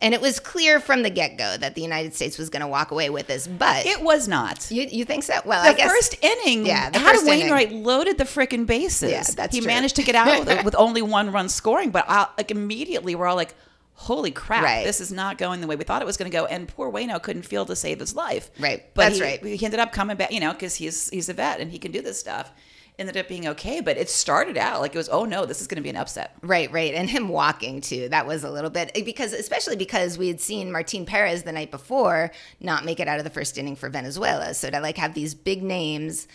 And it was clear from the get go that the United States was going to walk away with this. But It was not. you, you think so? Well, The I guess. first inning, Yeah, the Adam first inning. Wainwright loaded the frickin' bases. Yeah, that's he true. managed to get out with, with only one run scoring, but I, like immediately we're all like, "Holy crap! Right. This is not going the way we thought it was going to go." And poor Wayno couldn't field to save his life. Right, but that's he, right. He ended up coming back, you know, because he's he's a vet and he can do this stuff. Ended up being okay, but it started out like it was, "Oh no, this is going to be an upset." Right, right. And him walking too. That was a little bit because especially because we had seen Martin Perez the night before not make it out of the first inning for Venezuela. So to like have these big names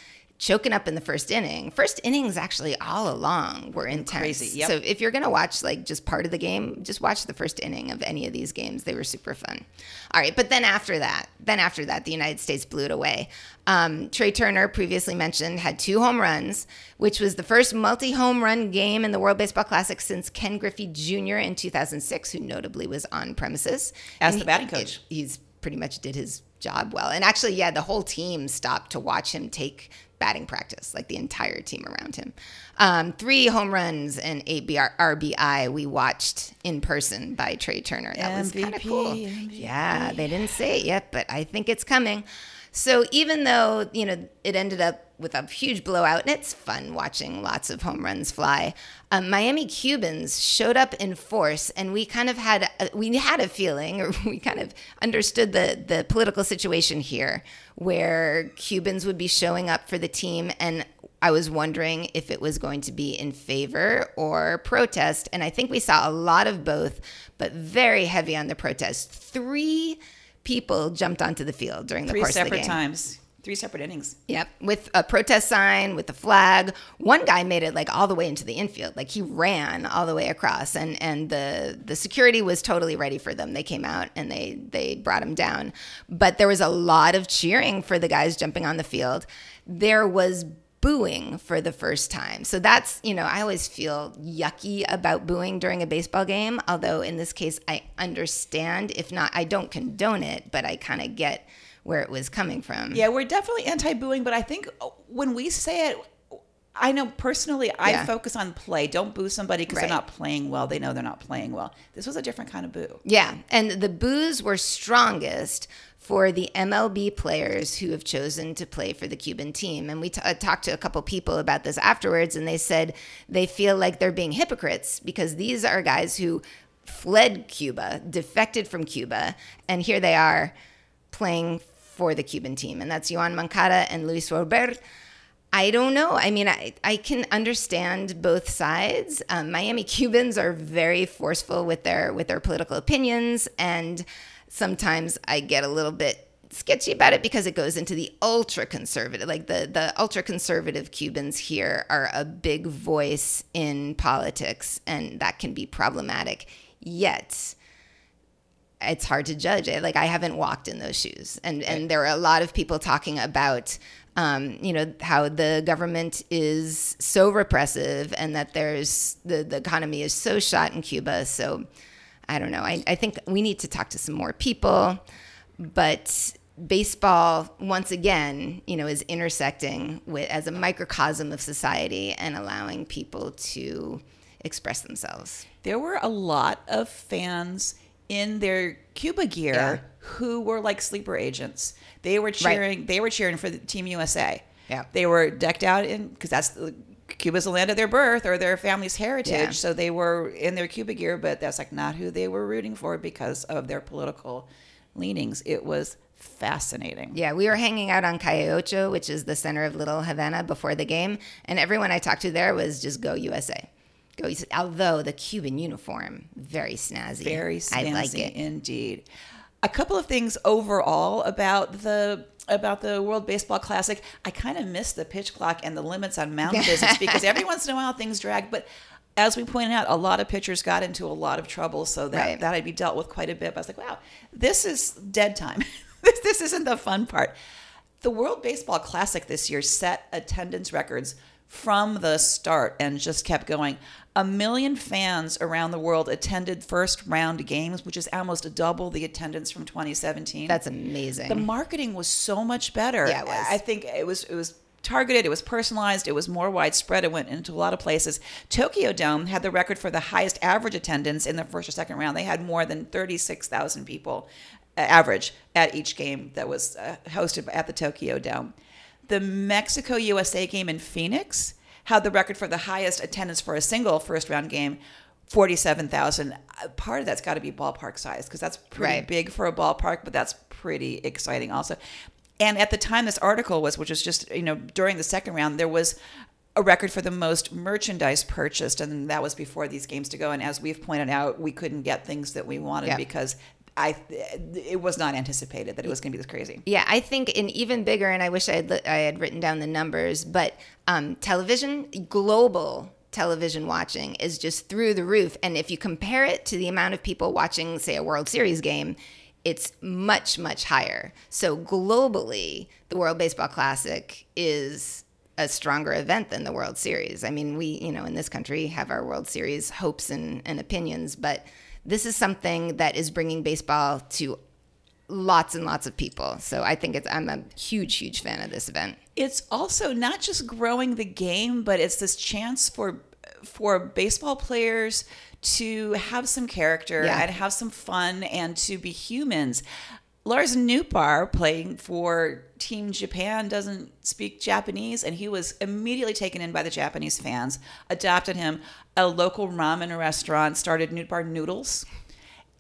choking up in the first inning. First innings actually all along were intense. Crazy, yep. So if you're going to watch like just part of the game, just watch the first inning of any of these games. They were super fun. All right, but then after that, then after that, the United States blew it away. Um, Trey Turner, previously mentioned, had two home runs, which was the first multi-home run game in the World Baseball Classic since Ken Griffey Jr. in 2006, who notably was on premises As And the batting he- coach. He's pretty much did his job well, and actually, yeah, the whole team stopped to watch him take batting practice, like the entire team around him. Um, three home runs and eight BR- RBI we watched in person by Trey Turner. That was kind of MVP, cool. Yeah, they didn't say it yet, but I think it's coming. So even though you know it ended up with a huge blowout, and it's fun watching lots of home runs fly, um, Miami Cubans showed up in force, and we kind of had a, we had a feeling, or we kind of understood the the political situation here, where Cubans would be showing up for the team, and I was wondering if it was going to be in favor or protest, and I think we saw a lot of both, but very heavy on the protest. Three people jumped onto the field during the Three course of the separate game. times, three separate innings. Yep, with a protest sign, with a flag. One guy made it like all the way into the infield, like he ran all the way across, and and the the security was totally ready for them. They came out and they they brought him down, but there was a lot of cheering for the guys jumping on the field. There was booing for the first time. So that's, you know, I always feel yucky about booing during a baseball game, although in this case I understand if not I don't condone it, but I kind of get where it was coming from. Yeah, we're definitely anti-booing, but I think uh, when we say it, I know personally, I Yeah. focus on play. Don't boo somebody because Right. they're not playing well. They know they're not playing well. This was a different kind of boo. Yeah, and the boos were strongest for the MLB players who have chosen to play for the Cuban team. And we t- uh, talked to a couple people about this afterwards, and they said they feel like they're being hypocrites because these are guys who fled Cuba, defected from Cuba, and here they are playing for the Cuban team. And that's Juan Moncada and Luis Robert. I don't know. I mean, I, I can understand both sides. Um, Miami Cubans are very forceful with their with their political opinions, and sometimes I get a little bit sketchy about it because it goes into the ultra conservative. Like the the ultra conservative Cubans here are a big voice in politics, and that can be problematic. Yet it's hard to judge it. Like I haven't walked in those shoes, and and there are a lot of people talking about. Um, you know how the government is so repressive and that there's the, the economy is so shot in Cuba. So I don't know. I, I think we need to talk to some more people, but baseball once again, you know, is intersecting with as a microcosm of society and allowing people to express themselves. There were a lot of fans in their Cuba gear Yeah. who were like sleeper agents. They were cheering. They were cheering for the Team USA. Yeah. They were decked out in because that's the, Cuba's the land of their birth or their family's heritage. Yeah. So they were in their Cuba gear, but that's like not who they were rooting for because of their political leanings. It was fascinating. Yeah, we were hanging out on Calle Ocho, which is the center of Little Havana before the game, and everyone I talked to there was just go USA. Go USA. Although the Cuban uniform, very snazzy. Very snazzy I like it. indeed. A couple of things overall about the about the World Baseball Classic. I kind of miss the pitch clock and the limits on mound visits because every once in a while things drag, but as we pointed out, a lot of pitchers got into a lot of trouble, so that Right. that to be dealt with quite a bit. But I was like, wow, this is dead time. this this isn't the fun part. The World Baseball Classic this year set attendance records from the start and just kept going. A million fans around the world attended first round games, which is almost a double the attendance from 2017. That's amazing. the marketing was so much better. Yeah, it was. I think it was it was targeted, it was personalized, it was more widespread, it went into a lot of places. Tokyo Dome had the record for the highest average attendance in the first or second round. They had more than 36,000 people uh, average at each game that was uh, hosted at the Tokyo Dome. The Mexico USA game in Phoenix had the record for the highest attendance for a single first round game. 47,000. Uh, Part of that's got to be ballpark size because that's pretty Right. big for a ballpark, but that's pretty exciting also. And at the time this article was, which was just, you know, during the second round, there was a record for the most merchandise purchased, and that was before these games to go. And as we've pointed out, we couldn't get things that we wanted Yeah. because I it was not anticipated that it was going to be this crazy. Yeah, I think an even bigger, and I wish I had I had written down the numbers, but um, television, global television watching is just through the roof. And if you compare it to the amount of people watching, say, a World Series game, it's much much higher. So globally, the World Baseball Classic is a stronger event than the World Series. I mean, we, you know, in this country have our World Series hopes and, and opinions, but this is something that is bringing baseball to lots and lots of people. So I think it's I'm a huge huge fan of this event. it's also not just growing the game, but it's this chance for for baseball players to have some character Yeah. and have some fun and to be humans. Lars Nootbaar playing for Team Japan doesn't speak Japanese, and he was immediately taken in by the Japanese fans. Adopted him. A local ramen restaurant started Nootbaar Noodles.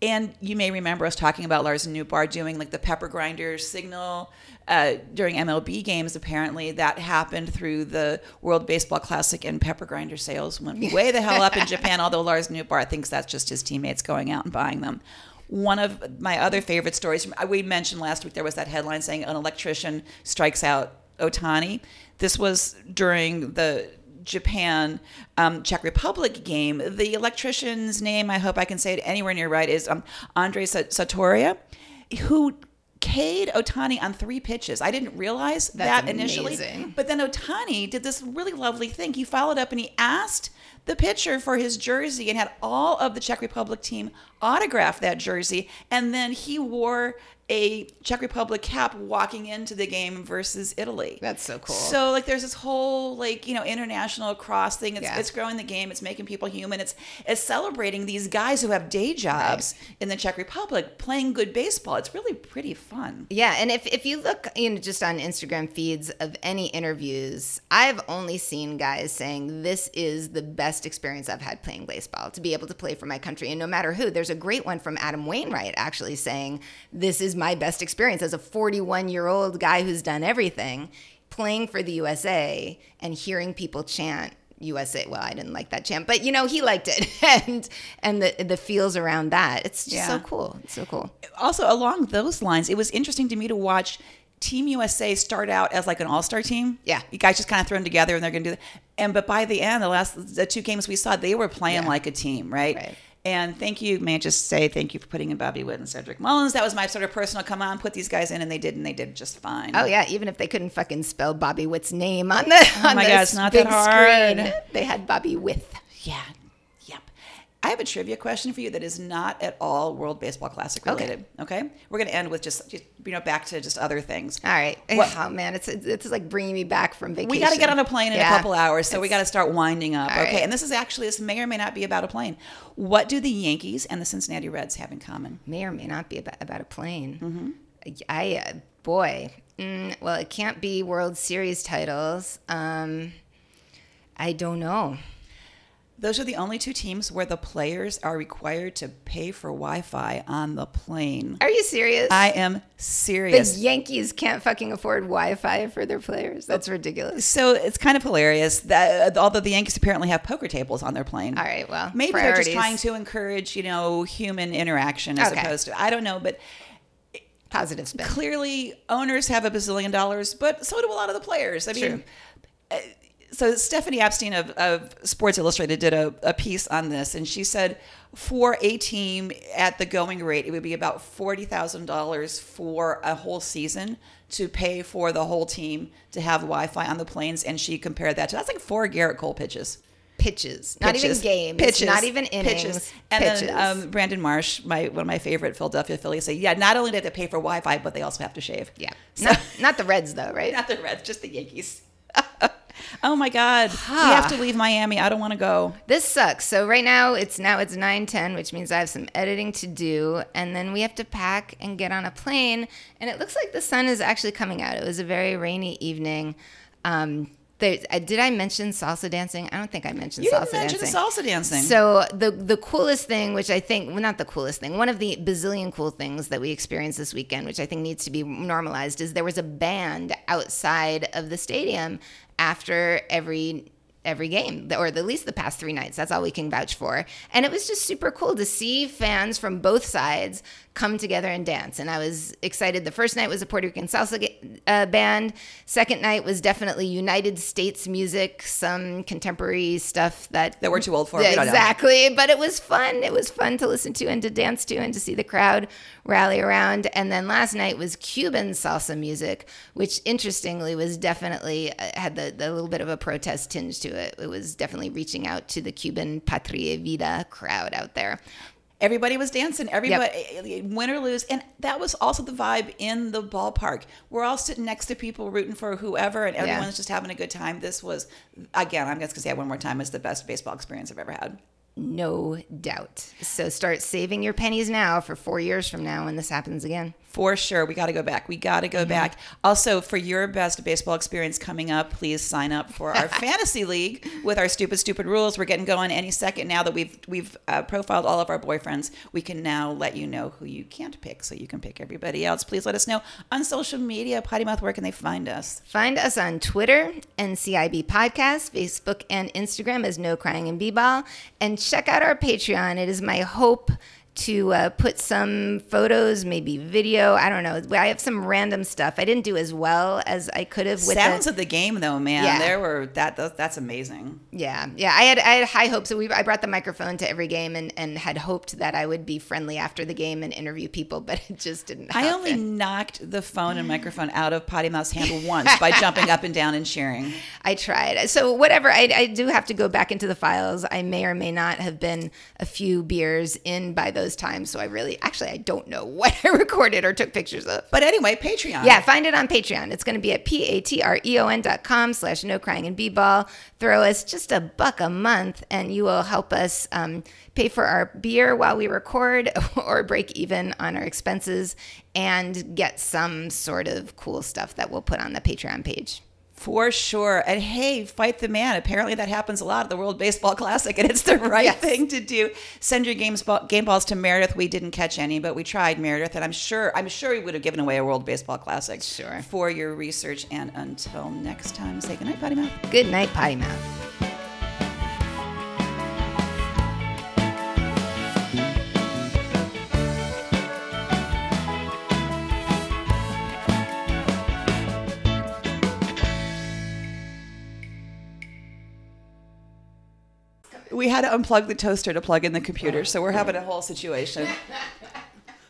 And you may remember us talking about Lars Nootbaar doing like the pepper grinder signal uh, during MLB games. Apparently, that happened through the World Baseball Classic, and pepper grinder sales went way the hell up in Japan. Although Lars Nootbaar thinks that's just his teammates going out and buying them. One of my other favorite stories, we mentioned last week, there was that headline saying an electrician strikes out Otani. This was during the Japan um, Czech Republic game. The electrician's name, I hope I can say it anywhere near right, is um, Andre Sa- Satoria, who K'd Otani on three pitches. I didn't realize That's that initially. amazing. But then Otani did this really lovely thing. He followed up and he asked the pitcher for his jersey and had all of the Czech Republic team autograph that jersey. And then he wore a Czech Republic cap walking into the game versus Italy. That's so cool. So like there's this whole like, you know, international cross thing. It's Yeah. it's growing the game, it's making people human. It's it's celebrating these guys who have day jobs in the Czech Republic playing good baseball. It's really pretty fun. Yeah, and if, if you look, you know, just on Instagram feeds of any interviews, I've only seen guys saying this is the best experience I've had playing baseball to be able to play for my country, and no matter who. There's a great one from Adam Wainwright actually saying this is my best experience as a 41 year old guy who's done everything, playing for the USA and hearing people chant. USA. Well, I didn't like that chant, but you know he liked it, and and the the feels around that. It's just so cool. It's so cool. also along those lines, it was interesting to me to watch Team USA start out as like an all-star team. Yeah. you guys just kind of thrown together and they're going to do that. And but by the end, the last the two games we saw, they were playing Yeah. like a team, right? Right. And thank you, may I just say thank you for putting in Bobby Witt and Cedric Mullins. That was my sort of personal come on, put these guys in, and they did, and they did just fine. Oh yeah, even if they couldn't fucking spell Bobby Witt's name on the on Oh my the God, it's not big that hard. screen, they had Bobby With. Yeah. I have a trivia question for you that is not at all World Baseball Classic related. Okay. We're going to end with just, just, you know, back to just other things. All right. What- Oh man, it's it's like bringing me back from vacation. We got to get on a plane in Yeah. a couple hours, so we got to start winding up. Okay. right. And this is actually, this may or may not be about a plane. What do the Yankees and the Cincinnati Reds have in common? may or may not be about, about a plane. Mm-hmm. I uh, boy, mm, well, it can't be World Series titles. Um, I don't know. Those are the only two teams where the players are required to pay for Wi Fi on the plane. Are you serious? I am serious. the. Yankees can't fucking afford Wi-Fi for their players. That's ridiculous. So it's kind of hilarious that although the Yankees apparently have poker tables on their plane. All right, well, maybe they're just trying to encourage, you know, human interaction as Okay. opposed to I don't know, but Positive spin. clearly owners have a bazillion dollars, but so do a lot of the players. I mean, True. uh, so Stephanie Apstein of, of Sports Illustrated did a, a piece on this, and she said for a team at the going rate, it would be about forty thousand dollars for a whole season to pay for the whole team to have Wi-Fi on the planes, and she compared that to that's like four Gerrit Cole pitches. Pitches, not even games, pitches, not even innings. pitches. And pitches. then um, Brandon Marsh, my one of my favorite Philadelphia Phillies, say, yeah, not only do they have to pay for Wi-Fi, but they also have to shave. yeah, So- not, not the Reds though, right? not the Reds, just the Yankees. Oh my God, we have to leave Miami. I don't want to go. This sucks. So right now it's now it's 9:10, which means I have some editing to do and then we have to pack and get on a plane and it looks like the sun is actually coming out. It was a very rainy evening. Um uh, did I mention salsa dancing? I don't think I mentioned You salsa didn't mention dancing. salsa dancing. So the the coolest thing, which I think, well, not the coolest thing, one of the bazillion cool things that we experienced this weekend, which I think needs to be normalized, is there was a band outside of the stadium after every every game or at least the past three nights that's all we can vouch for and it was just super cool to see fans from both sides come together and dance and i was excited the first night was a puerto rican salsa uh, band second night was definitely united states music some contemporary stuff that That we're too old for. yeah, We don't know. exactly. But it was fun. It was fun to listen to and to dance to and to see the crowd rally around. And then last night was Cuban salsa music, which interestingly was definitely uh, had the, the little bit of a protest tinge to it. It was definitely reaching out to the Cuban Patria Vida crowd out there. Everybody was dancing. Everybody, eh, eh, eh, win or lose, and that was also the vibe in the ballpark. We're all sitting next to people rooting for whoever, and everyone's just having a good time. This was, again, I'm just gonna say it one more time, it's the best baseball experience I've ever had. No doubt. So start saving your pennies now for four years from now when this happens again. For sure, we got to go back. We got to go back. Also, for your best baseball experience coming up, please sign up for our fantasy league with our stupid, stupid rules. We're getting going any second now that we've we've uh, profiled all of our boyfriends. We can now let you know who you can't pick, so you can pick everybody else. Please let us know on social media. Pottymouth, where can they find us? Find us on Twitter, NCIB Podcast, Facebook, and Instagram as No Crying and B-Ball. And check out our Patreon. It is my hope to uh, put some photos, maybe video. I don't know. I have some random stuff. I didn't do as well as I could have with Sounds the, of the game, though, man. Yeah. There were that, that that's amazing. Yeah, yeah. I had I had high hopes. So we I brought the microphone to every game and, and had hoped that I would be friendly after the game and interview people, but it just didn't. Happen. I only knocked the phone and microphone out of Pottymouth's hand once by jumping up and down and cheering. I tried. So whatever, I, I do have to go back into the files. I may or may not have been a few beers in by those times. So I really, actually, I don't know what I recorded or took pictures of. But anyway, Patreon. Yeah, find it on Patreon. It's going to be at p-a-t-r-e-o-n dot com slash no crying and b-ball. Throw us just a buck a month and you will help us um, pay for our beer while we record or break even on our expenses and get some sort of cool stuff that we'll put on the Patreon page. For sure. And hey, fight the man. Apparently that happens a lot at the World Baseball Classic, and it's the right Yes. thing to do. Send your games ball, game balls to Meredith. We didn't catch any, but we tried Meredith, and I'm sure I'm sure we would have given away a World Baseball Classic Sure. for your research. And until next time, say goodnight, Pottymouth. Good night, Pottymouth. We had to unplug the toaster to plug in the computer, so we're having a whole situation.